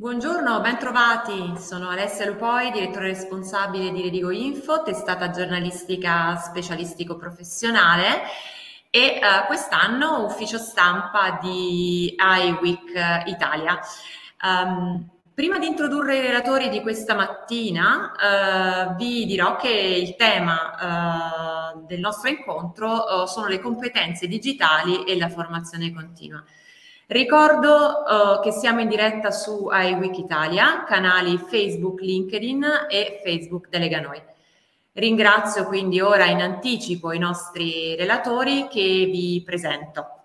Buongiorno, bentrovati. Sono Alessia Lupoi, direttore responsabile di Redigo Info, testata giornalistica specialistico professionale e uh, quest'anno ufficio stampa di iWeek Italia. Um, prima di introdurre i relatori di questa mattina, uh, vi dirò che il tema uh, del nostro incontro sono le competenze digitali e la formazione continua. Ricordo uh, che siamo in diretta su iWeek Italia, canali Facebook, LinkedIn e Facebook Delega Noi. Ringrazio quindi ora in anticipo i nostri relatori che vi presento.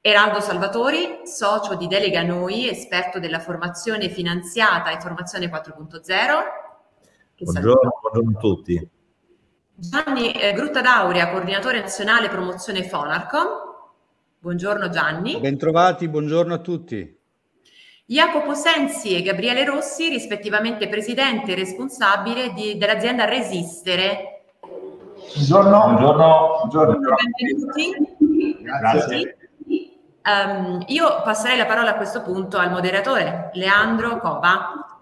Eraldo Salvatori, socio di Delega Noi, esperto della formazione finanziata e formazione 4.0. Buongiorno, buongiorno, a tutti. Gianni eh, Grutta Dauria, coordinatore nazionale promozione Fonarcom. Buongiorno Gianni. Bentrovati, buongiorno a tutti. Jacopo Sensi e Gabriele Rossi, rispettivamente presidente e responsabile di, dell'azienda Resistere. Buongiorno. Buongiorno. Buongiorno. Benvenuti. Grazie. Um, io passerei la parola a questo punto al moderatore Leandro Cova.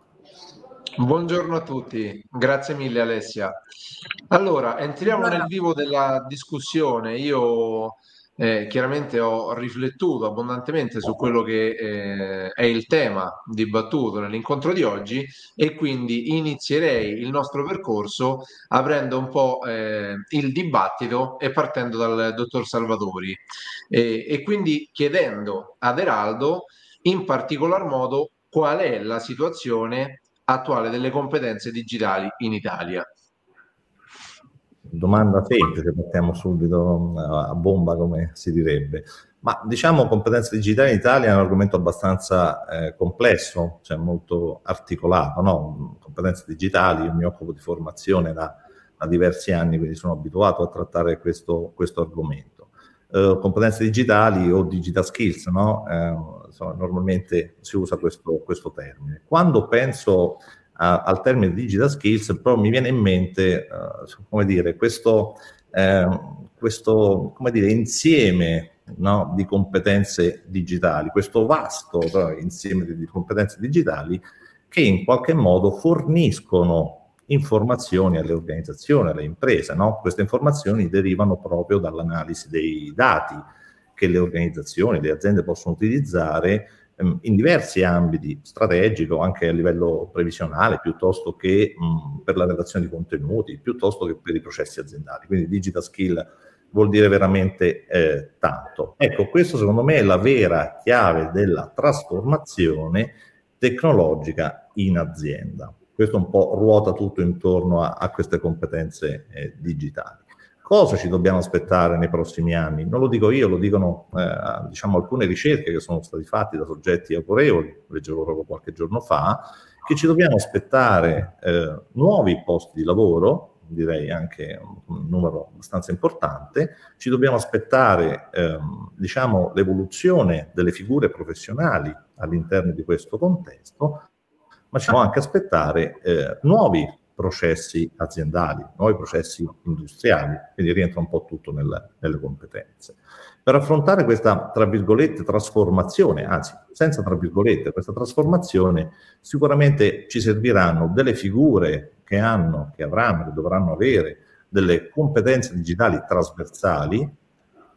Buongiorno a tutti, grazie mille Alessia. Allora, entriamo nel vivo della discussione. Io eh, chiaramente ho riflettuto abbondantemente su quello che eh, è il tema dibattuto nell'incontro di oggi e quindi inizierei il nostro percorso aprendo un po' eh, il dibattito e partendo dal dottor Salvatori. E quindi chiedendo ad Eraldo in particolar modo qual è la situazione attuale delle competenze digitali in Italia domanda semplice, partiamo subito eh, a bomba come si direbbe. Ma diciamo competenze digitali in Italia è un argomento abbastanza eh, complesso, cioè molto articolato, no? Competenze digitali, io mi occupo di formazione da, da diversi anni, quindi sono abituato a trattare questo, questo argomento. Eh, competenze digitali o digital skills, no? Eh, insomma, normalmente si usa questo, questo termine. Quando penso al termine digital skills, però mi viene in mente, uh, come dire, questo, eh, questo come dire, insieme no, di competenze digitali, questo vasto insieme di, di competenze digitali che in qualche modo forniscono informazioni alle organizzazioni, alle imprese. No? Queste informazioni derivano proprio dall'analisi dei dati che le organizzazioni, le aziende possono utilizzare Ehm, in diversi ambiti, strategico, anche a livello previsionale, piuttosto che mh, per la redazione di contenuti, piuttosto che per i processi aziendali. Quindi digital skill vuol dire veramente eh, tanto. Ecco, questo secondo me è la vera chiave della trasformazione tecnologica in azienda. Questo un po' ruota tutto intorno a, a queste competenze eh, digitali. Cosa ci dobbiamo aspettare nei prossimi anni? Non lo dico io, lo dicono eh, diciamo, alcune ricerche che sono state fatte da soggetti autorevoli, leggevo proprio qualche giorno fa, che ci dobbiamo aspettare eh, nuovi posti di lavoro, direi anche un numero abbastanza importante, ci dobbiamo aspettare ehm, diciamo, l'evoluzione delle figure professionali all'interno di questo contesto, ma ci dobbiamo anche aspettare eh, nuovi processi aziendali, nuovi processi industriali, quindi rientra un po' tutto nel, nelle competenze. Per affrontare questa, tra virgolette, trasformazione, anzi, senza tra virgolette, questa trasformazione, sicuramente ci serviranno delle figure che hanno, che avranno, che dovranno avere delle competenze digitali trasversali,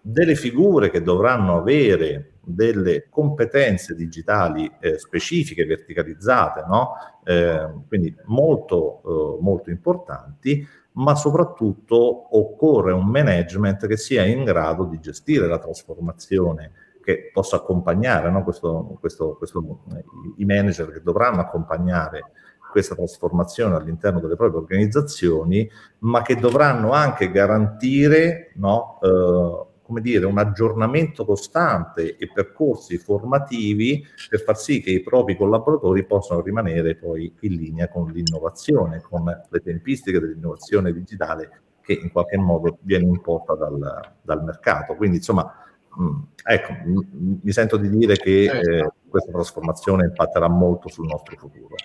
delle figure che dovranno avere delle competenze digitali eh, specifiche, verticalizzate, no? eh, quindi molto, eh, molto importanti, ma soprattutto occorre un management che sia in grado di gestire la trasformazione, che possa accompagnare no? questo, questo, questo, i manager che dovranno accompagnare questa trasformazione all'interno delle proprie organizzazioni, ma che dovranno anche garantire no, eh, come dire, un aggiornamento costante e percorsi formativi per far sì che i propri collaboratori possano rimanere poi in linea con l'innovazione, con le tempistiche dell'innovazione digitale che in qualche modo viene imposta dal, dal mercato. Quindi insomma, mh, mm, ecco, mh, mi sento di dire che eh, questa trasformazione impatterà molto sul nostro futuro.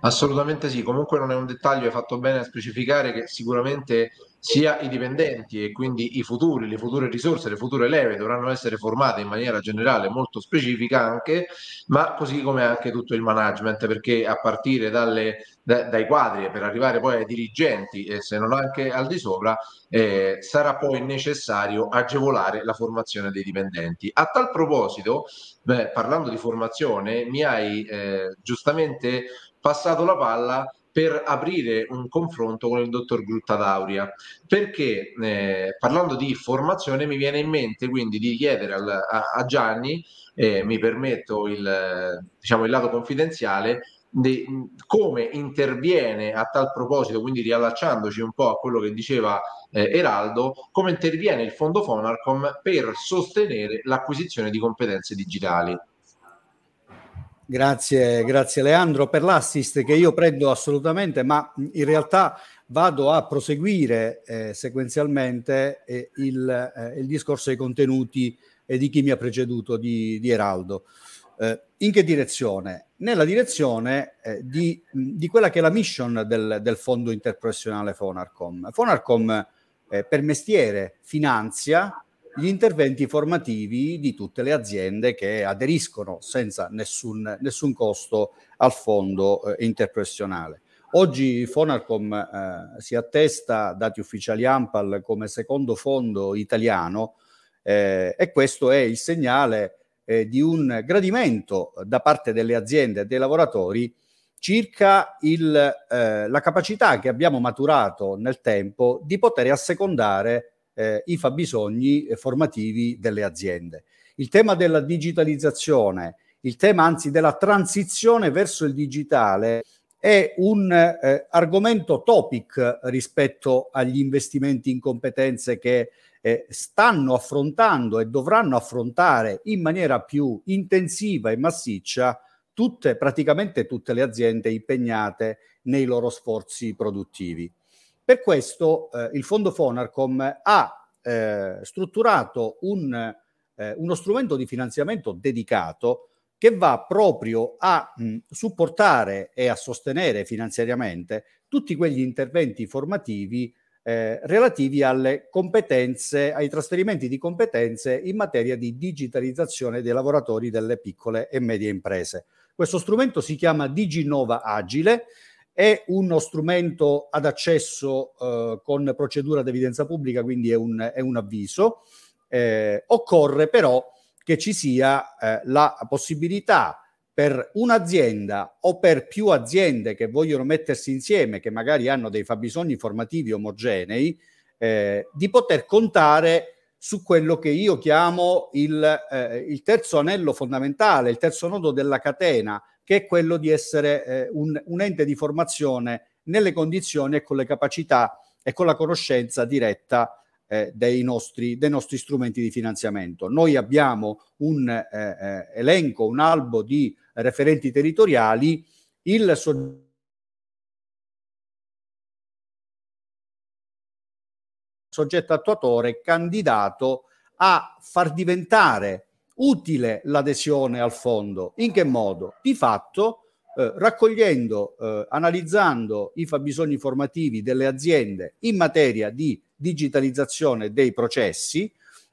Assolutamente sì, comunque non è un dettaglio, hai fatto bene a specificare che sicuramente sia i dipendenti e quindi i futuri, le future risorse, le future leve dovranno essere formate in maniera generale molto specifica anche, ma così come anche tutto il management, perché a partire dalle, da, dai quadri per arrivare poi ai dirigenti e se non anche al di sopra, eh, sarà poi necessario agevolare la formazione dei dipendenti. A tal proposito, beh, parlando di formazione, mi hai eh, giustamente passato la palla per aprire un confronto con il dottor Gruttadauria, perché eh, parlando di formazione mi viene in mente quindi di chiedere al, a, a, Gianni, eh, mi permetto il, diciamo, il lato confidenziale, di come interviene a tal proposito, quindi riallacciandoci un po' a quello che diceva eh, Eraldo, come interviene il fondo Fonarcom per sostenere l'acquisizione di competenze digitali. Grazie, grazie Leandro per l'assist che io prendo assolutamente, ma in realtà vado a proseguire eh, sequenzialmente eh, il, eh, il, discorso dei contenuti eh, di chi mi ha preceduto, di, di Eraldo. Eh, in che direzione? Nella direzione eh, di, di, quella che è la mission del, del fondo interprofessionale Fonarcom. Fonarcom per mestiere finanzia gli interventi formativi di tutte le aziende che aderiscono senza nessun, nessun costo al fondo eh, interprofessionale. Oggi Fonarcom eh, si attesta, dati ufficiali AMPAL, come secondo fondo italiano eh, e questo è il segnale eh, di un gradimento da parte delle aziende e dei lavoratori circa il, eh, la capacità che abbiamo maturato nel tempo di poter assecondare eh, i fabbisogni eh, formativi delle aziende. Il tema della digitalizzazione, il tema anzi della transizione verso il digitale è un eh, argomento topic rispetto agli investimenti in competenze che eh, stanno affrontando e dovranno affrontare in maniera più intensiva e massiccia tutte, praticamente tutte le aziende impegnate nei loro sforzi produttivi. Per questo eh, il fondo Fonarcom ha eh, strutturato un, eh, uno strumento di finanziamento dedicato che va proprio a mh, supportare e a sostenere finanziariamente tutti quegli interventi formativi eh, relativi alle competenze, ai trasferimenti di competenze in materia di digitalizzazione dei lavoratori delle piccole e medie imprese. Questo strumento si chiama DigiNova Agile è uno strumento ad accesso eh, con procedura ad evidenza pubblica, quindi è un, è un avviso. Eh, occorre però che ci sia eh, la possibilità per un'azienda o per più aziende che vogliono mettersi insieme, che magari hanno dei fabbisogni formativi omogenei, eh, di poter contare su quello che io chiamo il, eh, il terzo anello fondamentale, il terzo nodo della catena, che è quello di essere eh, un, un ente di formazione nelle condizioni e con le capacità e con la conoscenza diretta eh, dei, nostri, dei, nostri, strumenti di finanziamento. Noi abbiamo un eh, eh elenco, un albo di referenti territoriali, il soggetto attuatore candidato a far diventare utile l'adesione al fondo. In che modo? Di fatto eh, raccogliendo, eh, analizzando i fabbisogni formativi delle aziende in materia di digitalizzazione dei processi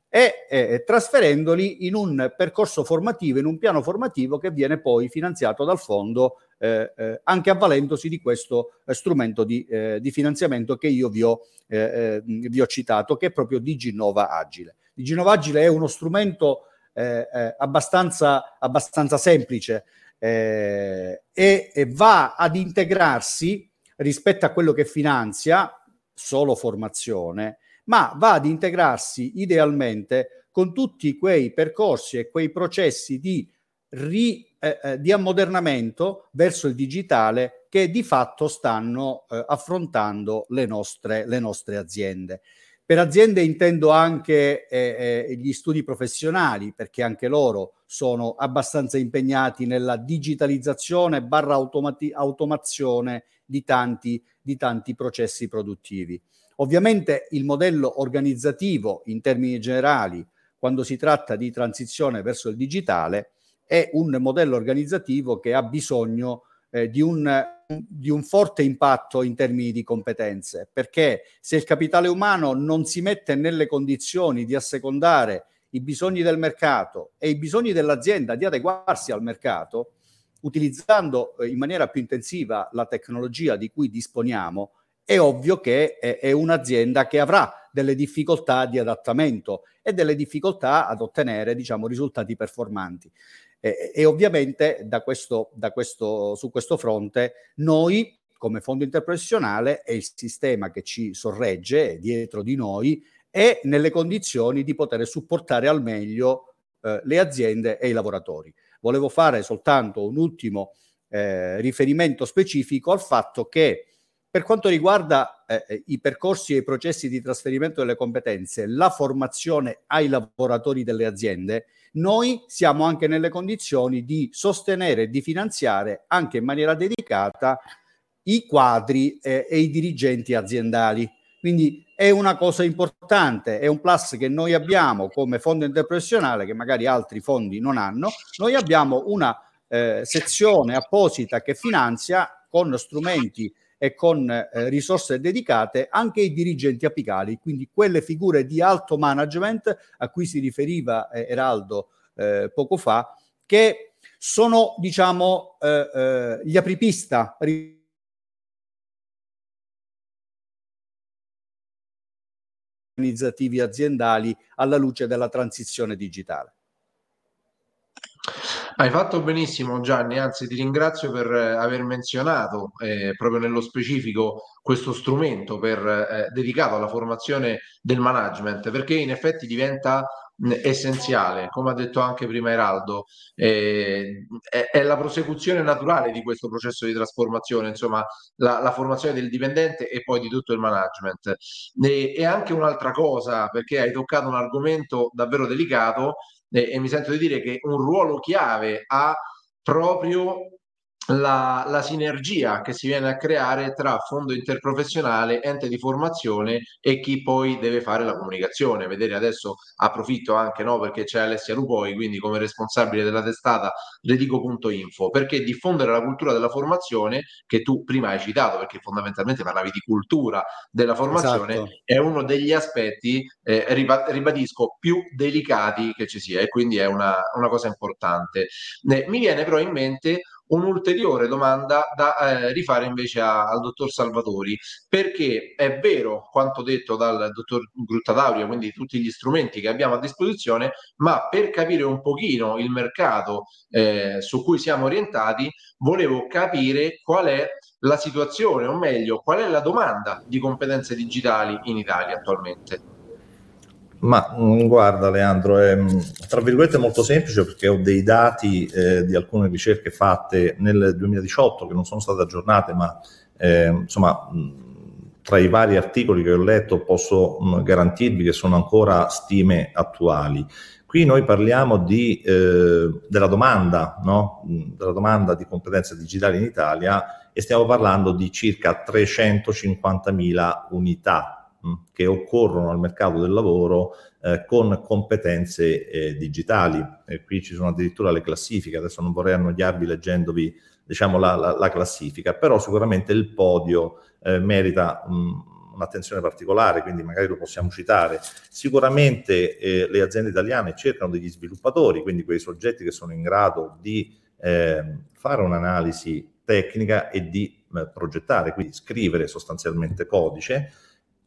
e eh, trasferendoli in un percorso formativo, in un piano formativo che viene poi finanziato dal fondo eh, eh, anche avvalendosi di questo eh, strumento di, di, finanziamento che io vi ho, vi ho, citato, che è proprio DigiNova Agile. DigiNova Agile è uno strumento eh, eh, abbastanza, abbastanza, semplice eh, e, e va ad integrarsi rispetto a quello che finanzia solo formazione, ma va ad integrarsi idealmente con tutti quei percorsi e quei processi di, ri, eh, eh, di ammodernamento verso il digitale che di fatto stanno eh, affrontando le nostre, le nostre aziende. Per aziende intendo anche eh, eh, gli studi professionali, perché anche loro sono abbastanza impegnati nella digitalizzazione barra automati- automazione di tanti, di tanti processi produttivi. Ovviamente il modello organizzativo in termini generali, quando si tratta di transizione verso il digitale, è un modello organizzativo che ha bisogno eh, di un di un forte impatto in termini di competenze, perché se il capitale umano non si mette nelle condizioni di assecondare i bisogni del mercato e i bisogni dell'azienda di adeguarsi al mercato, utilizzando eh, in maniera più intensiva la tecnologia di cui disponiamo, è ovvio che è, un'azienda che avrà delle difficoltà di adattamento e delle difficoltà ad ottenere diciamo, risultati performanti. E, e ovviamente da questo, da questo, su questo fronte noi come fondo interprofessionale e il sistema che ci sorregge dietro di noi è nelle condizioni di poter supportare al meglio eh, le aziende e i lavoratori. Volevo fare soltanto un ultimo eh, riferimento specifico al fatto che per quanto riguarda eh, eh, i percorsi e i processi di trasferimento delle competenze, la formazione ai lavoratori delle aziende, noi siamo anche nelle condizioni di sostenere e di finanziare anche in maniera dedicata i quadri eh, e i dirigenti aziendali. Quindi è una cosa importante, è un plus che noi abbiamo come fondo interprofessionale, che magari altri fondi non hanno. Noi abbiamo una eh, sezione apposita che finanzia con strumenti e con eh, risorse dedicate anche i dirigenti apicali, quindi quelle figure di alto management a cui si riferiva eh, Eraldo eh, poco fa, che sono diciamo eh, eh, gli apripista organizzativi aziendali alla luce della transizione digitale. Hai fatto benissimo Gianni, anzi ti ringrazio per eh, aver menzionato eh, proprio nello specifico questo strumento per, eh, dedicato alla formazione del management, perché in effetti diventa essenziale, come ha detto anche prima Eraldo, eh, è, è, la prosecuzione naturale di questo processo di trasformazione, insomma, la, la formazione del dipendente e poi di tutto il management. E, e anche un'altra cosa, perché hai toccato un argomento davvero delicato e, e mi sento di dire che un ruolo chiave ha proprio la, la, sinergia che si viene a creare tra fondo interprofessionale, ente di formazione e chi poi deve fare la comunicazione. Vedere adesso approfitto anche no, perché c'è Alessia Lupoi, quindi come responsabile della testata redico.info, perché diffondere la cultura della formazione, che tu prima hai citato, perché fondamentalmente parlavi di cultura della formazione, esatto. è uno degli aspetti, eh, ribadisco, più delicati che ci sia e quindi è una, una cosa importante. Eh, mi viene però in mente un'ulteriore domanda da eh, rifare invece a, al dottor Salvatori, perché è vero quanto detto dal dottor Gruttadaurio, quindi tutti gli strumenti che abbiamo a disposizione, ma per capire un pochino il mercato eh, su cui siamo orientati, volevo capire qual è la situazione, o meglio, qual è la domanda di competenze digitali in Italia attualmente. Ma mm, guarda Leandro, è mm, tra virgolette molto semplice perché ho dei dati eh, di alcune ricerche fatte nel 2018 che non sono state aggiornate, ma eh, insomma mm, tra i vari articoli che ho letto posso mh, garantirvi che sono ancora stime attuali. Qui noi parliamo di, eh, della domanda, no? della domanda di competenze digitali in Italia e stiamo parlando di circa 350.000 unità che occorrono al mercato del lavoro eh, con competenze eh, digitali. E qui ci sono addirittura le classifiche, adesso non vorrei annoiarvi leggendovi diciamo, la, la, la classifica, però sicuramente il podio eh, merita mh, un'attenzione particolare, quindi magari lo possiamo citare. Sicuramente eh, le aziende italiane cercano degli sviluppatori, quindi quei soggetti che sono in grado di ehm, fare un'analisi tecnica e di eh, progettare, quindi scrivere sostanzialmente codice,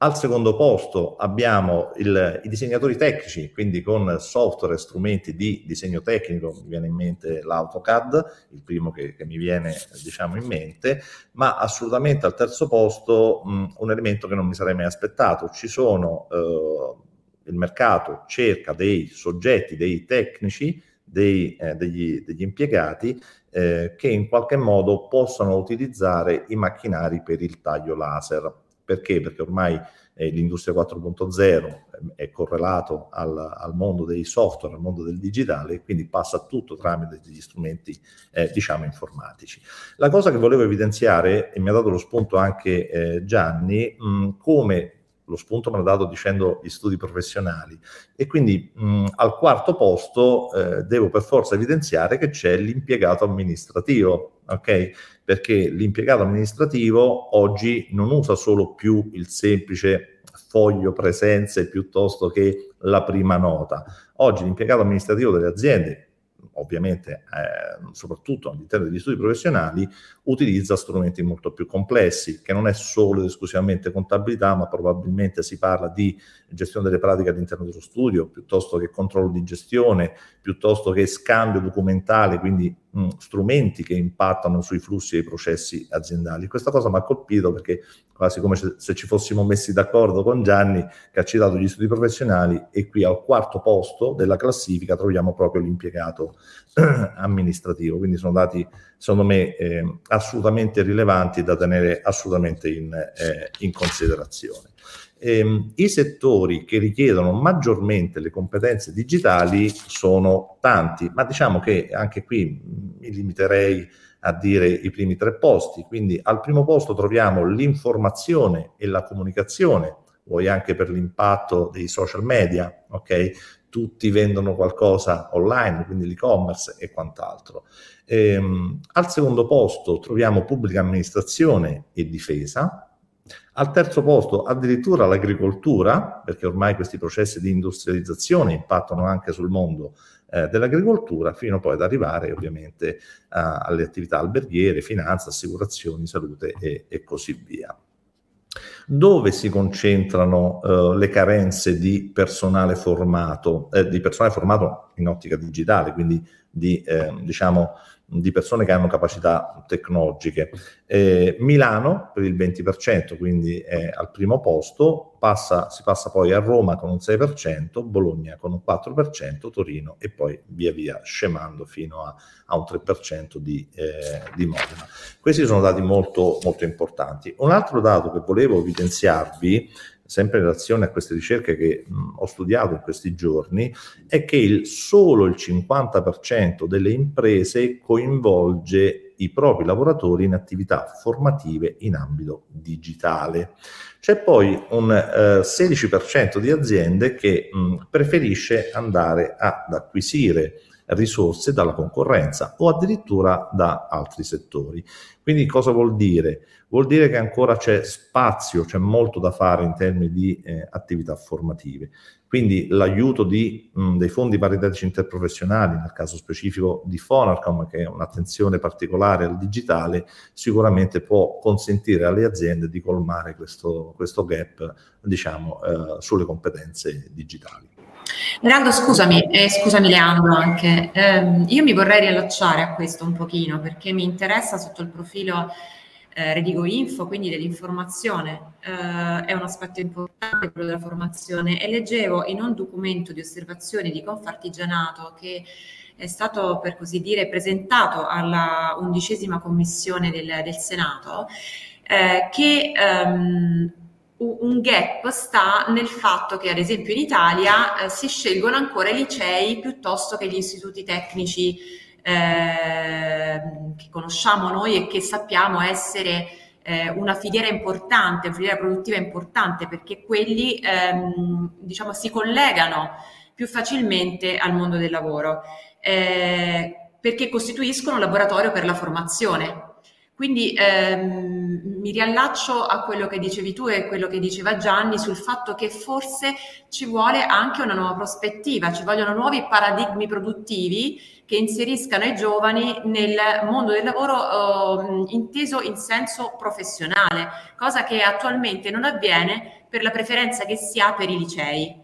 al secondo posto abbiamo il, i disegnatori tecnici, quindi con software e strumenti di disegno tecnico, mi viene in mente l'AutoCAD, il primo che, che mi viene diciamo in mente, ma assolutamente al terzo posto mh, un elemento che non mi sarei mai aspettato, ci sono, eh, il mercato cerca dei soggetti, dei tecnici, dei, eh, degli, degli, impiegati eh, che in qualche modo possano utilizzare i macchinari per il taglio laser perché? Perché ormai eh, l'industria 4.0 ehm, è correlato al, al, mondo dei software, al mondo del digitale, e quindi passa tutto tramite degli strumenti, eh, diciamo, informatici. La cosa che volevo evidenziare, e mi ha dato lo spunto anche eh, Gianni, mh, come lo spunto me l'ha dato dicendo gli studi professionali e quindi mh, al quarto posto eh, devo per forza evidenziare che c'è l'impiegato amministrativo, ok? Perché l'impiegato amministrativo oggi non usa solo più il semplice foglio presenze piuttosto che la prima nota. Oggi l'impiegato amministrativo delle aziende, ovviamente eh, soprattutto all'interno degli studi professionali, utilizza strumenti molto più complessi, che non è solo ed esclusivamente contabilità, ma probabilmente si parla di gestione delle pratiche all'interno dello studio, piuttosto che controllo di gestione, piuttosto che scambio documentale, quindi mh, strumenti che impattano sui flussi e i processi aziendali. Questa cosa mi ha colpito perché quasi come se, se ci fossimo messi d'accordo con Gianni che ha citato gli studi professionali e qui al quarto posto della classifica troviamo proprio l'impiegato amministrativo, quindi sono dati secondo me eh, assolutamente rilevanti da tenere assolutamente in, eh, in considerazione. Eh, I settori che richiedono maggiormente le competenze digitali sono tanti, ma diciamo che anche qui mi limiterei a dire i primi tre posti. Quindi al primo posto troviamo l'informazione e la comunicazione, vuoi anche per l'impatto dei social media, ok? Tutti vendono qualcosa online, quindi l'e-commerce e quant'altro. Ehm, al secondo posto troviamo pubblica amministrazione e difesa. Al terzo posto addirittura l'agricoltura, perché ormai questi processi di industrializzazione impattano anche sul mondo eh, dell'agricoltura, fino poi ad arrivare ovviamente a, alle attività alberghiere, finanza, assicurazioni, salute e, e così via. Dove si concentrano eh, le carenze di personale formato, eh, di personale formato in ottica digitale, quindi di eh, diciamo di persone che hanno capacità tecnologiche. Eh, Milano per il 20%, quindi è al primo posto, passa, si passa poi a Roma con un 6%, Bologna con un 4%, Torino e poi via via scemando fino a, a un 3% di, eh, di Modena. Questi sono dati molto, molto importanti. Un altro dato che volevo evidenziarvi sempre in relazione a queste ricerche che mh, ho studiato in questi giorni, è che il, solo il 50% delle imprese coinvolge i propri lavoratori in attività formative in ambito digitale. C'è poi un eh, 16% di aziende che mh, preferisce andare ad acquisire risorse dalla concorrenza o addirittura da altri settori. Quindi cosa vuol dire? Vuol dire che ancora c'è spazio, c'è molto da fare in termini di eh, attività formative. Quindi l'aiuto di, mh, dei fondi paritetici interprofessionali, nel caso specifico di Fonarcom, che è un'attenzione particolare al digitale, sicuramente può consentire alle aziende di colmare questo, questo gap diciamo, eh, sulle competenze digitali. Leandro, scusami, eh, scusami Leandro anche, eh, io mi vorrei riallacciare a questo un pochino perché mi interessa sotto il profilo eh, Redigo Info, quindi dell'informazione, eh, è un aspetto importante quello della formazione. E leggevo in un documento di osservazione di Confartigianato che è stato per così dire presentato alla undicesima commissione del, del Senato eh, che um, un gap sta nel fatto che ad esempio in Italia eh, si scelgono ancora i licei piuttosto che gli istituti tecnici eh, che conosciamo noi e che sappiamo essere eh, una filiera importante, una filiera produttiva importante perché quelli ehm, diciamo si collegano più facilmente al mondo del lavoro eh, perché costituiscono un laboratorio per la formazione quindi ehm, mi riallaccio a quello che dicevi tu e quello che diceva Gianni sul fatto che forse ci vuole anche una nuova prospettiva, ci vogliono nuovi paradigmi produttivi che inseriscano i giovani nel mondo del lavoro eh, inteso in senso professionale, cosa che attualmente non avviene per la preferenza che si ha per i licei.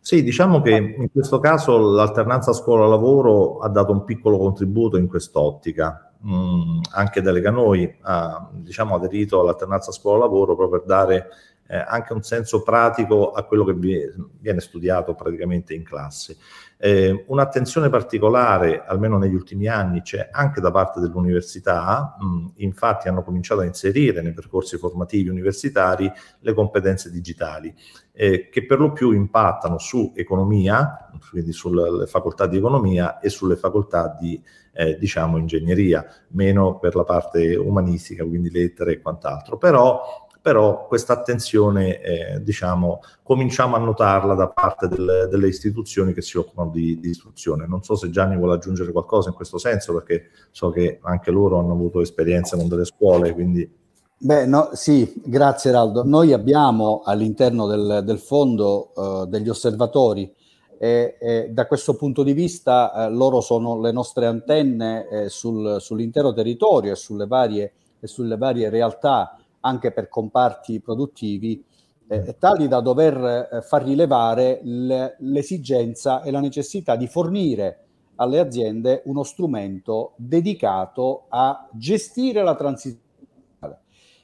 Sì, diciamo che in questo caso l'alternanza scuola-lavoro ha dato un piccolo contributo in quest'ottica mh, anche Delega Noi ha diciamo, aderito all'alternanza scuola-lavoro proprio per dare eh, anche un senso pratico a quello che viene studiato praticamente in classe. Eh, un'attenzione particolare, almeno negli ultimi anni, c'è anche da parte dell'università, mh, infatti hanno cominciato a inserire nei percorsi formativi universitari le competenze digitali, eh, che per lo più impattano su economia, quindi sulle facoltà di economia e sulle facoltà di eh, diciamo ingegneria, meno per la parte umanistica, quindi lettere e quant'altro. Però però questa attenzione, eh, diciamo, cominciamo a notarla da parte del, delle istituzioni che si occupano di, di, istruzione. Non so se Gianni vuole aggiungere qualcosa in questo senso, perché so che anche loro hanno avuto esperienze con delle scuole, quindi... Beh, no, sì, grazie Raldo. Noi abbiamo all'interno del, del fondo uh, degli osservatori e, e, da questo punto di vista eh, loro sono le nostre antenne eh, sul, sull'intero territorio e sulle varie, e sulle varie realtà anche per comparti produttivi eh, tali da dover eh, far rilevare l- l'esigenza e la necessità di fornire alle aziende uno strumento dedicato a gestire la transizione.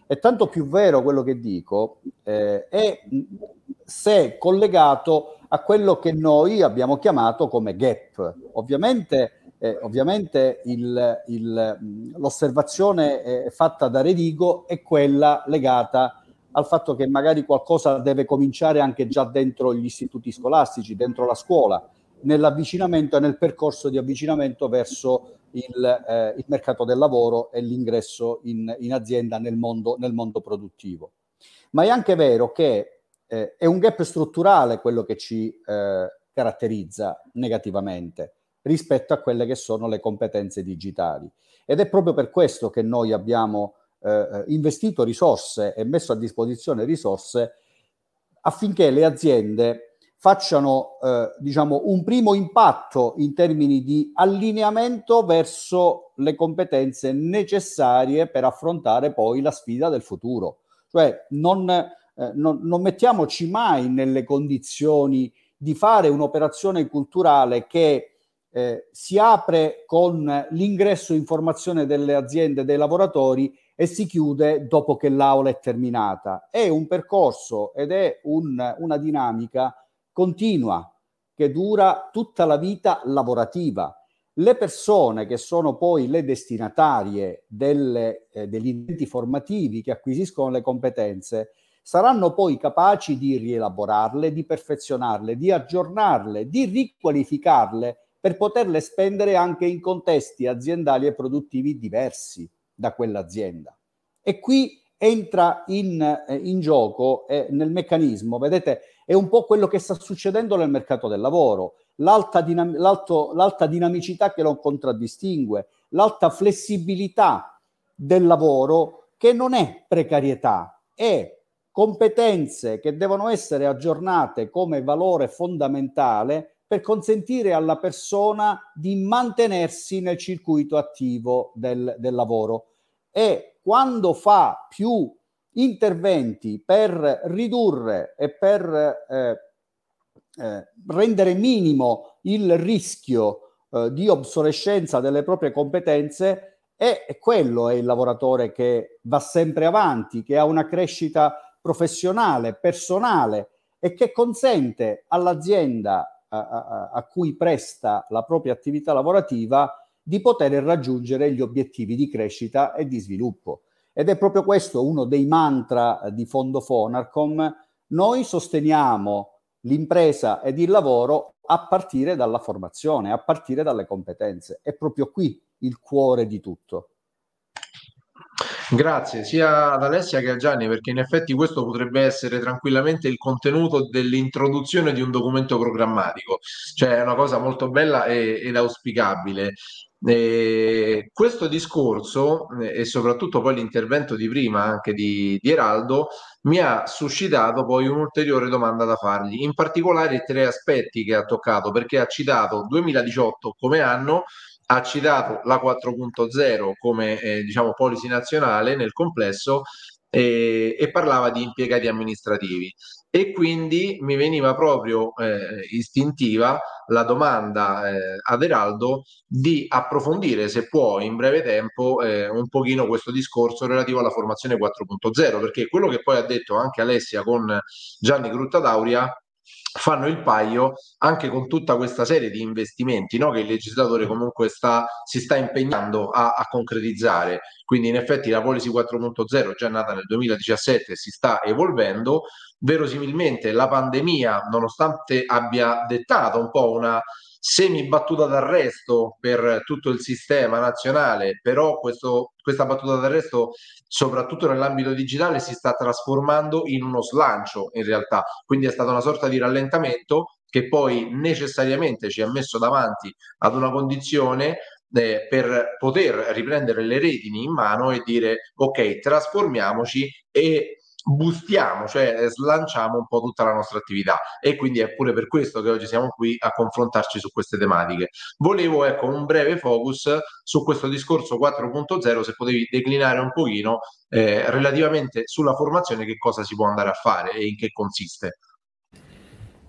È tanto più vero quello che dico, eh, è se collegato a quello che noi abbiamo chiamato come gap. Ovviamente, eh, ovviamente il, il, l'osservazione eh, fatta da Redigo è quella legata al fatto che magari qualcosa deve cominciare anche già dentro gli istituti scolastici, dentro la scuola, nell'avvicinamento e nel percorso di avvicinamento verso il, eh, il mercato del lavoro e l'ingresso in, in azienda nel mondo, nel mondo produttivo. Ma è anche vero che eh, è un gap strutturale quello che ci eh, caratterizza negativamente rispetto a quelle che sono le competenze digitali. Ed è proprio per questo che noi abbiamo eh, investito risorse e messo a disposizione risorse affinché le aziende facciano eh, diciamo, un primo impatto in termini di allineamento verso le competenze necessarie per affrontare poi la sfida del futuro. Cioè non eh, non, non mettiamoci mai nelle condizioni di fare un'operazione culturale che eh, si apre con l'ingresso in formazione delle aziende, dei lavoratori e si chiude dopo che l'aula è terminata. È un percorso ed è un, una dinamica continua che dura tutta la vita lavorativa. Le persone che sono poi le destinatarie delle, eh, degli enti formativi che acquisiscono le competenze saranno poi capaci di rielaborarle, di perfezionarle, di aggiornarle, di riqualificarle per poterle spendere anche in contesti aziendali e produttivi diversi da quell'azienda. E qui entra in, eh, in gioco eh, nel meccanismo, vedete, è un po' quello che sta succedendo nel mercato del lavoro, l'alta, dinam- l'alta dinamicità che lo contraddistingue, l'alta flessibilità del lavoro che non è precarietà, è competenze che devono essere aggiornate come valore fondamentale per consentire alla persona di mantenersi nel circuito attivo del, del lavoro. E quando fa più interventi per ridurre e per eh, eh, rendere minimo il rischio eh, di obsolescenza delle proprie competenze, è, quello è il lavoratore che va sempre avanti, che ha una crescita professionale, personale e che consente all'azienda a, a, a, cui presta la propria attività lavorativa di poter raggiungere gli obiettivi di crescita e di sviluppo. Ed è proprio questo uno dei mantra di Fondo Fonarcom. Noi sosteniamo l'impresa ed il lavoro a partire dalla formazione, a partire dalle competenze. È proprio qui il cuore di tutto. Grazie sia ad Alessia che a Gianni, perché in effetti questo potrebbe essere tranquillamente il contenuto dell'introduzione di un documento programmatico, cioè è una cosa molto bella e, ed auspicabile. E questo discorso e soprattutto poi l'intervento di prima anche di, di Eraldo mi ha suscitato poi un'ulteriore domanda da fargli, in particolare tre aspetti che ha toccato, perché ha citato 2018 come anno ha citato la 4.0 come eh, diciamo policy nazionale nel complesso eh, e parlava di impiegati amministrativi. E quindi mi veniva proprio eh, istintiva la domanda eh, ad Eraldo di approfondire se può in breve tempo eh, un pochino questo discorso relativo alla formazione 4.0 perché quello che poi ha detto anche Alessia con Gianni Gruttadauria fanno il paio anche con tutta questa serie di investimenti no? che il legislatore comunque sta, si sta impegnando a, a, concretizzare. Quindi in effetti la Policy 4.0 già nata nel 2017 si sta evolvendo. Verosimilmente la pandemia, nonostante abbia dettato un po' una semi battuta d'arresto per tutto il sistema nazionale, però questo, questa battuta d'arresto, soprattutto nell'ambito digitale, si sta trasformando in uno slancio in realtà, quindi è stata una sorta di rallentamento che poi necessariamente ci ha messo davanti ad una condizione eh, per poter riprendere le redini in mano e dire ok, trasformiamoci e boostiamo, cioè slanciamo un po' tutta la nostra attività e quindi è pure per questo che oggi siamo qui a confrontarci su queste tematiche. Volevo ecco un breve focus su questo discorso 4.0 se potevi declinare un pochino eh, relativamente sulla formazione che cosa si può andare a fare e in che consiste.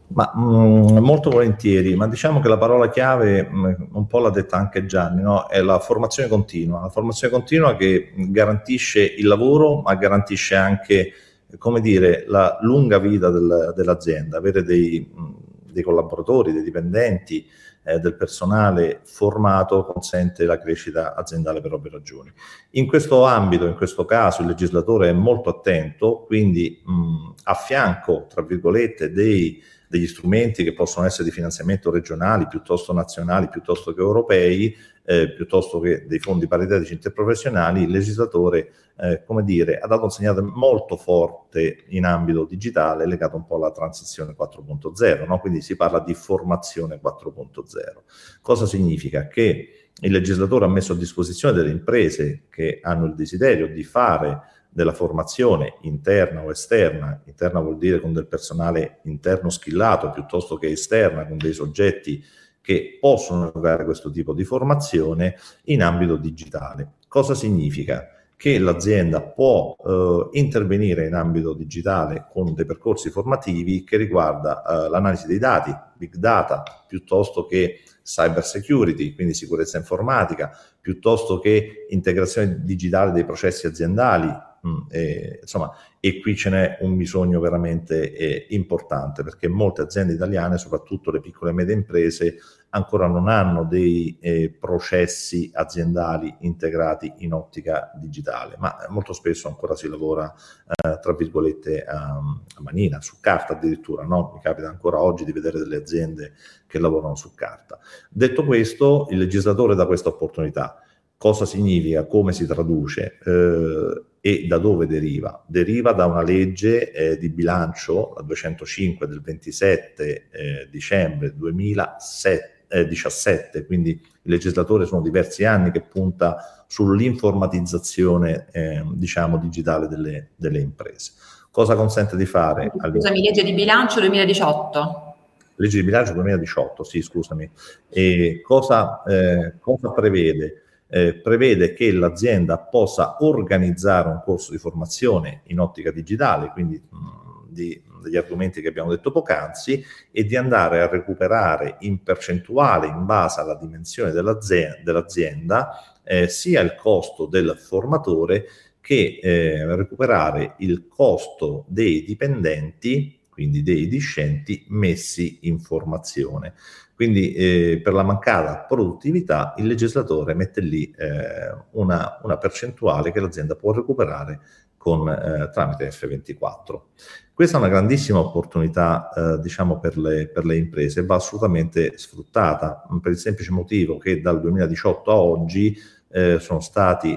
Ma mh, mm, molto volentieri, ma diciamo che la parola chiave, mh, mm, un po' l'ha detta anche Gianni, no? è la formazione continua, la formazione continua che garantisce il lavoro, ma garantisce anche, come dire, la lunga vita del, dell'azienda, avere dei, mh, dei, collaboratori, dei dipendenti, eh, del personale formato consente la crescita aziendale per ovvie ragioni. In questo ambito, in questo caso, il legislatore è molto attento, quindi a fianco, tra virgolette, dei degli strumenti che possono essere di finanziamento regionali, piuttosto nazionali, piuttosto che europei, eh, piuttosto che dei fondi paritetici interprofessionali, il legislatore, eh, come dire, ha dato un segnale molto forte in ambito digitale legato un po' alla transizione 4.0, no? quindi si parla di formazione 4.0. Cosa significa? Che il legislatore ha messo a disposizione delle imprese che hanno il desiderio di fare della formazione interna o esterna, interna vuol dire con del personale interno schillato piuttosto che esterna con dei soggetti che possono erogare questo tipo di formazione in ambito digitale. Cosa significa? Che l'azienda può eh, intervenire in ambito digitale con dei percorsi formativi che riguarda eh, l'analisi dei dati, big data, piuttosto che cyber security, quindi sicurezza informatica, piuttosto che integrazione digitale dei processi aziendali, e, insomma, e qui ce n'è un bisogno veramente eh, importante perché molte aziende italiane, soprattutto le piccole e medie imprese, ancora non hanno dei eh, processi aziendali integrati in ottica digitale, ma molto spesso ancora si lavora, eh, tra virgolette, a, a, manina, su carta addirittura, no? Mi capita ancora oggi di vedere delle aziende che lavorano su carta. Detto questo, il legislatore dà questa opportunità. Cosa significa? Come si traduce? Eh, e da dove deriva? Deriva da una legge eh, di bilancio, la 205 del 27 eh, dicembre 2017, quindi il legislatore sono diversi anni che punta sull'informatizzazione eh, diciamo digitale delle, delle, imprese. Cosa consente di fare? Scusami, legge di bilancio 2018 legge di bilancio 2018, sì, scusami. E cosa, eh, cosa prevede? Eh, prevede che l'azienda possa organizzare un corso di formazione in ottica digitale, quindi mh, di, degli argomenti che abbiamo detto poc'anzi, e di andare a recuperare in percentuale, in base alla dimensione dell'azienda, dell'azienda eh, sia il costo del formatore che eh, recuperare il costo dei dipendenti, quindi dei discenti, messi in formazione. Quindi eh, per la mancata produttività il legislatore mette lì eh, una, una, percentuale che l'azienda può recuperare con, eh, tramite F24. Questa è una grandissima opportunità eh, diciamo per le, per le imprese, va assolutamente sfruttata per il semplice motivo che dal 2018 a oggi eh, sono stati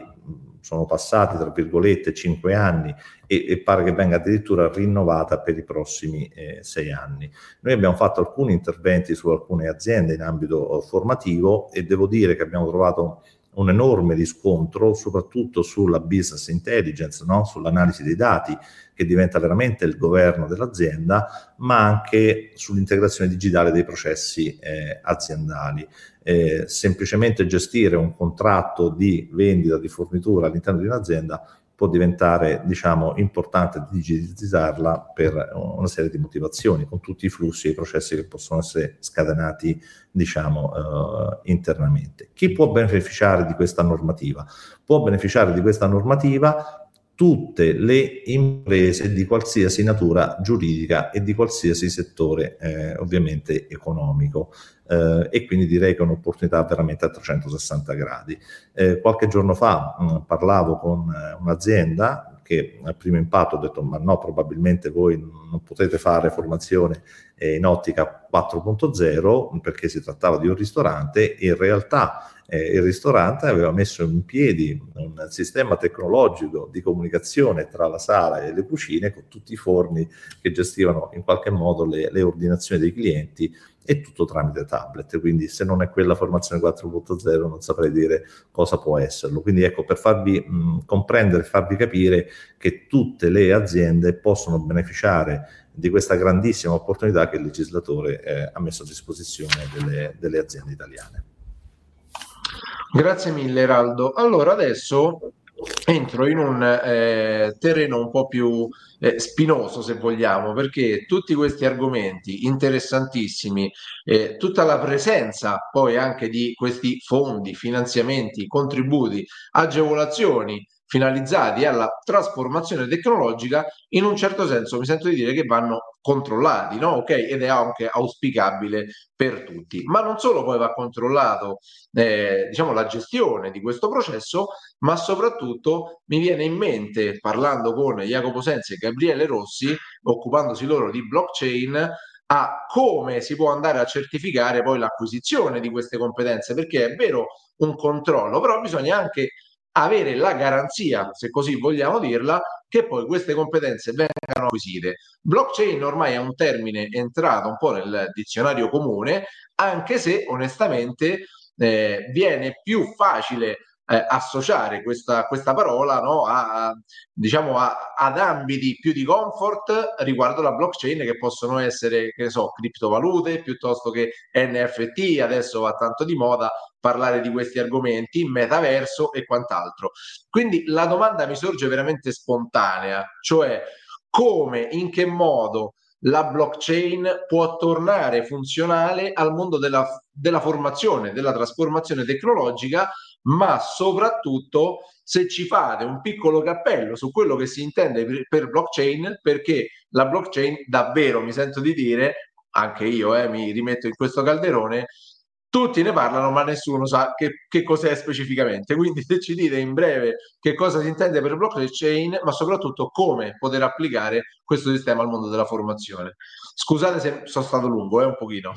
sono passati, tra virgolette, cinque anni e, e, pare che venga addirittura rinnovata per i prossimi eh, sei anni. Noi abbiamo fatto alcuni interventi su alcune aziende in ambito eh, formativo e devo dire che abbiamo trovato un enorme riscontro, soprattutto sulla business intelligence, no? sull'analisi dei dati, che diventa veramente il governo dell'azienda, ma anche sull'integrazione digitale dei processi eh, aziendali. Eh, semplicemente gestire un contratto di vendita, di fornitura all'interno di un'azienda può diventare diciamo, importante digitizzarla per una serie di motivazioni, con tutti i flussi e i processi che possono essere scatenati diciamo, eh, internamente. Chi può beneficiare di questa normativa? Può beneficiare di questa normativa tutte le imprese di qualsiasi natura giuridica e di qualsiasi settore eh, ovviamente economico eh, e quindi direi che è un'opportunità veramente a 360 gradi. Eh, qualche giorno fa mh, parlavo con eh, un'azienda che al primo impatto ho detto ma no, probabilmente voi non potete fare formazione eh, in ottica 4.0 perché si trattava di un ristorante, in realtà eh, il ristorante aveva messo in piedi un sistema tecnologico di comunicazione tra la sala e le cucine con tutti i forni che gestivano in qualche modo le, le ordinazioni dei clienti e tutto tramite tablet, quindi se non è quella formazione 4.0 non saprei dire cosa può esserlo. Quindi ecco, per farvi mh, comprendere, farvi capire che tutte le aziende possono beneficiare di questa grandissima opportunità che il legislatore eh, ha messo a disposizione delle, delle aziende italiane. Grazie mille, Raldo. Allora, adesso entro in un eh, terreno un po' più eh, spinoso, se vogliamo, perché tutti questi argomenti interessantissimi, eh, tutta la presenza poi anche di questi fondi, finanziamenti, contributi, agevolazioni finalizzati alla trasformazione tecnologica, in un certo senso mi sento di dire che vanno controllati, no? Ok, ed è anche auspicabile per tutti. Ma non solo poi va controllato, eh, diciamo, la gestione di questo processo, ma soprattutto mi viene in mente, parlando con Jacopo Sensi e Gabriele Rossi, occupandosi loro di blockchain, a come si può andare a certificare poi l'acquisizione di queste competenze, perché è vero un controllo, però bisogna anche avere la garanzia, se così vogliamo dirla, che poi queste competenze vengano acquisite. Blockchain ormai è un termine entrato un po' nel dizionario comune, anche se onestamente eh, viene più facile eh, associare questa, questa parola no, a, a, diciamo a, ad ambiti più di comfort riguardo la blockchain che possono essere, che ne so, criptovalute piuttosto che NFT, adesso va tanto di moda parlare di questi argomenti, metaverso e quant'altro. Quindi la domanda mi sorge veramente spontanea, cioè come, in che modo la blockchain può tornare funzionale al mondo della, della formazione, della trasformazione tecnologica ma soprattutto se ci fate un piccolo cappello su quello che si intende per, blockchain, perché la blockchain davvero, mi sento di dire, anche io eh, mi rimetto in questo calderone, tutti ne parlano, ma nessuno sa che, che, cos'è specificamente. Quindi, se ci dite in breve che cosa si intende per blockchain, ma soprattutto come poter applicare questo sistema al mondo della formazione. Scusate se sono stato lungo, eh, un pochino.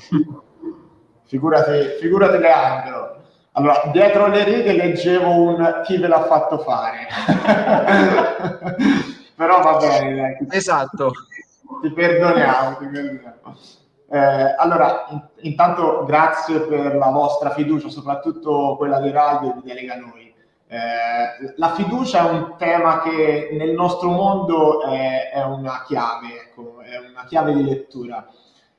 Figurati, figurati Leandro. Allora, dietro le righe leggevo un chi ve l'ha fatto fare. Però va bene, dai. Esatto. Ti perdoniamo, ti perdoniamo. Eh, allora, in, intanto grazie per la vostra fiducia, soprattutto quella di Radio e di Delega Noi. Eh, la fiducia è un tema che nel nostro mondo è, è una chiave, ecco, è una chiave di lettura.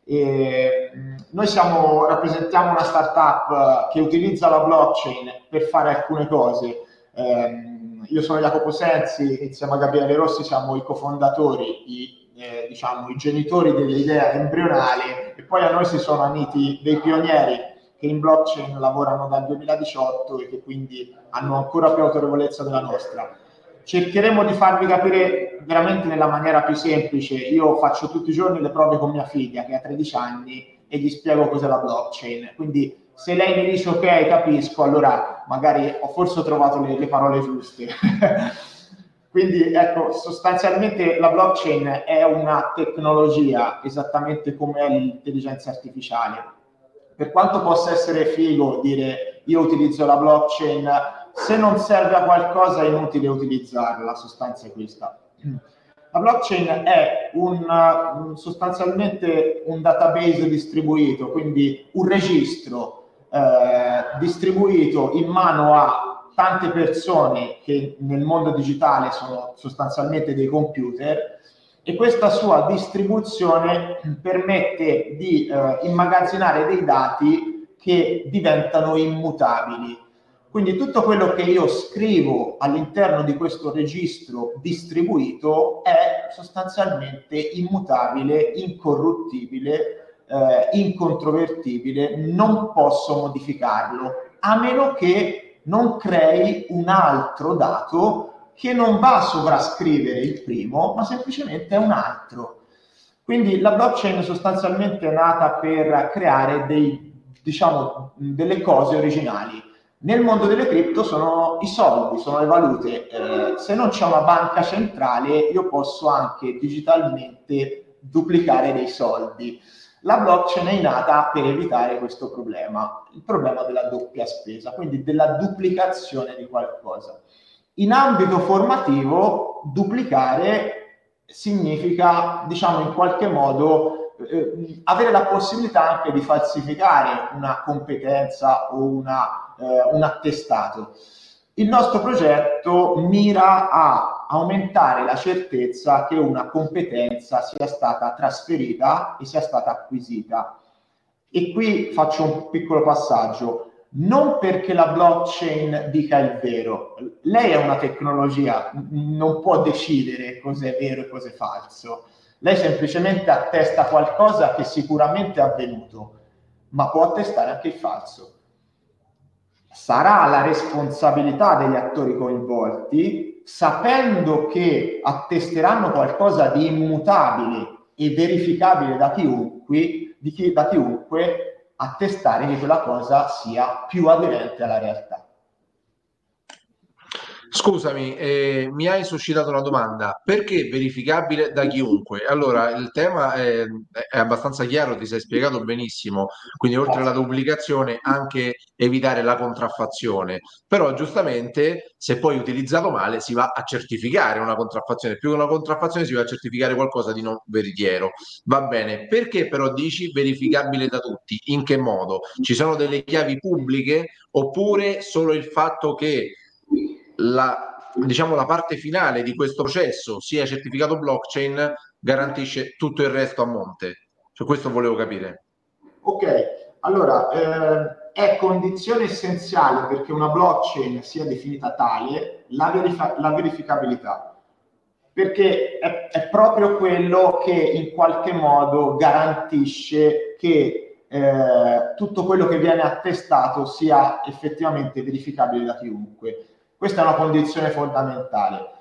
E noi siamo, rappresentiamo una startup che utilizza la blockchain per fare alcune cose. Eh, io sono Jacopo Sensi, insieme a Gabriele Rossi siamo i cofondatori, i, eh, diciamo, i genitori dell'idea embrionale e poi a noi si sono uniti dei pionieri che in blockchain lavorano dal 2018 e che quindi hanno ancora più autorevolezza della nostra cercheremo di farvi capire veramente nella maniera più semplice. Io faccio tutti i giorni le prove con mia figlia che ha 13 anni e gli spiego cos'è la blockchain. Quindi se lei mi dice ok, capisco, allora magari ho forse trovato le, le parole giuste. Quindi ecco, sostanzialmente la blockchain è una tecnologia esattamente come l'intelligenza artificiale. Per quanto possa essere figo dire io utilizzo la blockchain se non serve a qualcosa è inutile utilizzarla, la sostanza è questa. La blockchain è un, sostanzialmente un database distribuito, quindi un registro eh, distribuito in mano a tante persone che nel mondo digitale sono sostanzialmente dei computer e questa sua distribuzione permette di eh, immagazzinare dei dati che diventano immutabili quindi tutto quello che io scrivo all'interno di questo registro distribuito è sostanzialmente immutabile, incorruttibile, eh, incontrovertibile, non posso modificarlo, a meno che non crei un altro dato che non va a sovrascrivere il primo, ma semplicemente è un altro. Quindi la blockchain sostanzialmente è nata per creare dei, diciamo, delle cose originali Nel mondo delle cripto sono i soldi, sono le valute. Eh, se non c'è una banca centrale, io posso anche digitalmente duplicare dei soldi. La blockchain è nata per evitare questo problema, il problema della doppia spesa, quindi della duplicazione di qualcosa. In ambito formativo, duplicare significa, diciamo, in qualche modo eh, avere la possibilità anche di falsificare una competenza o una, eh, un attestato. Il nostro progetto mira a aumentare la certezza che una competenza sia stata trasferita e sia stata acquisita. E qui faccio un piccolo passaggio. Non perché la blockchain dica il vero, lei è una tecnologia, non può decidere cos'è vero e cos'è falso. Lei semplicemente attesta qualcosa che sicuramente è avvenuto, ma può attestare anche il falso sarà la responsabilità degli attori coinvolti, sapendo che attesteranno qualcosa di immutabile e verificabile da chiunque, di chi, da chiunque attestare che quella cosa sia più aderente alla realtà. Scusami, eh, mi hai suscitato una domanda. Perché verificabile da chiunque? Allora, il tema è, è, abbastanza chiaro, ti sei spiegato benissimo, quindi oltre alla duplicazione anche evitare la contraffazione. Però giustamente, se poi utilizzato male, si va a certificare una contraffazione. Più che una contraffazione si va a certificare qualcosa di non veritiero. Va bene. Perché però dici verificabile da tutti? In che modo? Ci sono delle chiavi pubbliche oppure solo il fatto che la, diciamo, la parte finale di questo processo sia certificato blockchain garantisce tutto il resto a monte. Cioè, questo volevo capire. Ok, allora eh, è condizione essenziale perché una blockchain sia definita tale la, verifa- la verificabilità perché è, è, proprio quello che in qualche modo garantisce che eh, tutto quello che viene attestato sia effettivamente verificabile da chiunque. Questa è una condizione fondamentale.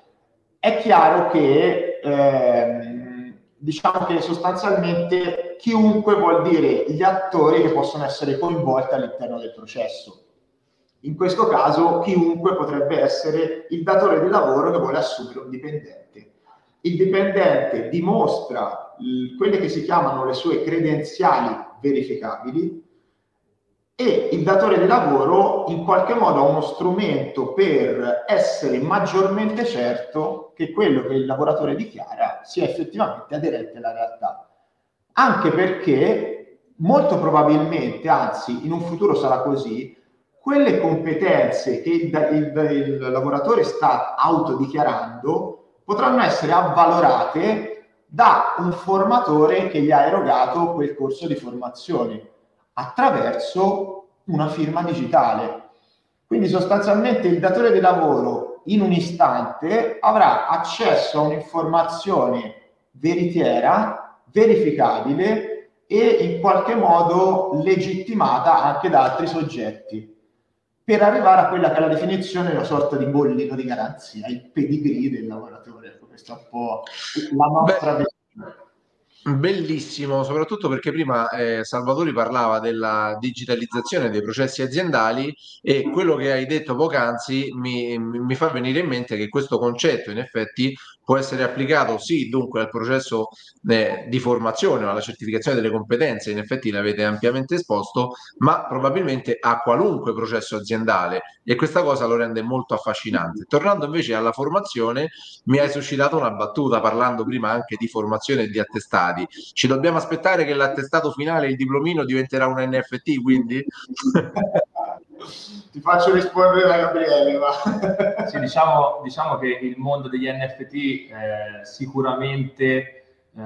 È chiaro che ehm, diciamo che sostanzialmente chiunque vuol dire gli attori che possono essere coinvolti all'interno del processo. In questo caso chiunque potrebbe essere il datore di lavoro che vuole assumere un dipendente. Il dipendente dimostra l- quelle che si chiamano le sue credenziali verificabili, e il datore di lavoro in qualche modo ha uno strumento per essere maggiormente certo che quello che il lavoratore dichiara sia effettivamente aderente alla realtà. Anche perché molto probabilmente, anzi in un futuro sarà così, quelle competenze che il, il, il lavoratore sta autodichiarando potranno essere avvalorate da un formatore che gli ha erogato quel corso di formazione attraverso una firma digitale. Quindi sostanzialmente il datore di lavoro in un istante avrà accesso a un'informazione veritiera, verificabile e in qualche modo legittimata anche da altri soggetti per arrivare a quella che è la definizione di una sorta di bollino di garanzia, il pedigree del lavoratore. Ecco, questa è un po' la nostra Beh, Bellissimo, soprattutto perché prima eh, Salvatori parlava della digitalizzazione dei processi aziendali e quello che hai detto poc'anzi mi, mi fa venire in mente che questo concetto in effetti può essere applicato sì dunque al processo eh, di formazione alla certificazione delle competenze, in effetti l'avete ampiamente esposto, ma probabilmente a qualunque processo aziendale e questa cosa lo rende molto affascinante. Tornando invece alla formazione, mi hai suscitato una battuta parlando prima anche di formazione e di attestati. Ci dobbiamo aspettare che l'attestato finale, il diplomino, diventerà un NFT, quindi? Ti faccio rispondere da Gabriele. Ma... sì, diciamo, diciamo, che il mondo degli NFT eh, sicuramente eh,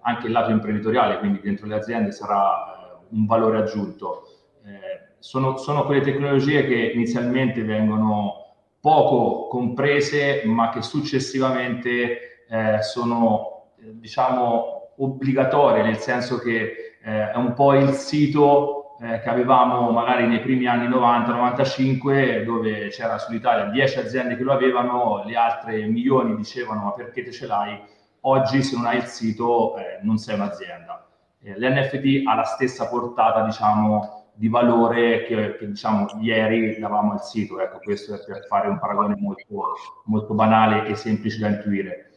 anche il lato imprenditoriale, quindi dentro le aziende, sarà eh, un valore aggiunto. Eh, sono, sono quelle tecnologie che inizialmente vengono poco comprese, ma che successivamente eh, sono, eh, diciamo, obbligatorie, nel senso che è un po' il sito eh, che avevamo magari nei primi anni 90-95 dove c'era sull'Italia 10 aziende che lo avevano, le altre milioni dicevano ma perché te ce l'hai? Oggi se non hai il sito eh, non sei un'azienda. Eh, L'NFT ha la stessa portata diciamo di valore che, che diciamo ieri davamo al sito. Ecco, questo è per fare un paragone molto, molto banale e semplice da intuire.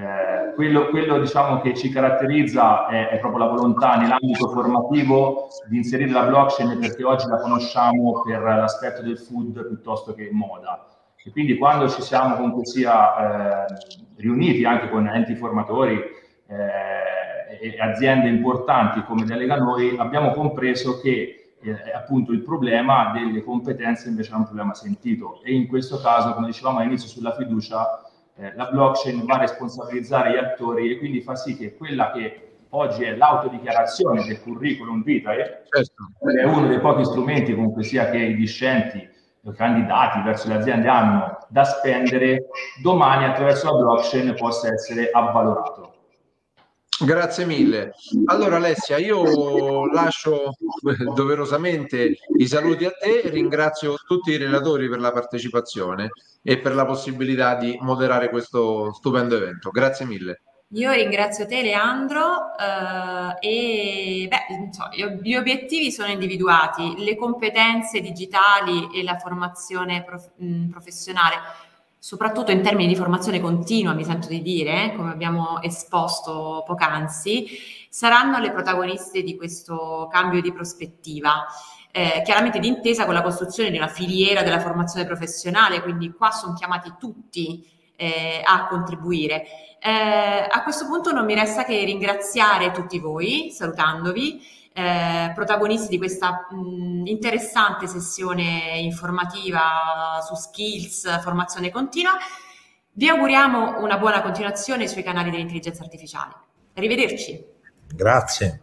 Eh, quello, quello diciamo, che ci caratterizza è, è, proprio la volontà nell'ambito formativo di inserire la blockchain perché oggi la conosciamo per l'aspetto del food piuttosto che moda. E quindi quando ci siamo comunque sia eh, riuniti anche con enti formatori eh, e aziende importanti come Delega Noi, abbiamo compreso che eh, appunto il problema delle competenze invece è un problema sentito e in questo caso, come dicevamo all'inizio sulla fiducia, eh, la blockchain va a responsabilizzare gli attori e quindi fa sì che quella che oggi è l'autodichiarazione del curriculum vitae, certo. è uno dei pochi strumenti comunque sia che i discenti i candidati verso le aziende hanno da spendere, domani attraverso la blockchain possa essere avvalorato. Grazie mille. Allora Alessia, io lascio doverosamente i saluti a te, ringrazio tutti i relatori per la partecipazione e per la possibilità di moderare questo stupendo evento. Grazie mille. Io ringrazio te Leandro eh, e beh, insomma, gli obiettivi sono individuati, le competenze digitali e la formazione prof- professionale soprattutto in termini di formazione continua, mi sento di dire, eh, come abbiamo esposto poc'anzi, saranno le protagoniste di questo cambio di prospettiva. Eh, chiaramente d'intesa con la costruzione di una filiera della formazione professionale, quindi qua sono chiamati tutti eh, a contribuire. Eh, a questo punto non mi resta che ringraziare tutti voi, salutandovi eh, protagonisti di questa mh, interessante sessione informativa su skills, formazione continua. Vi auguriamo una buona continuazione sui canali dell'intelligenza artificiale. Arrivederci. Grazie.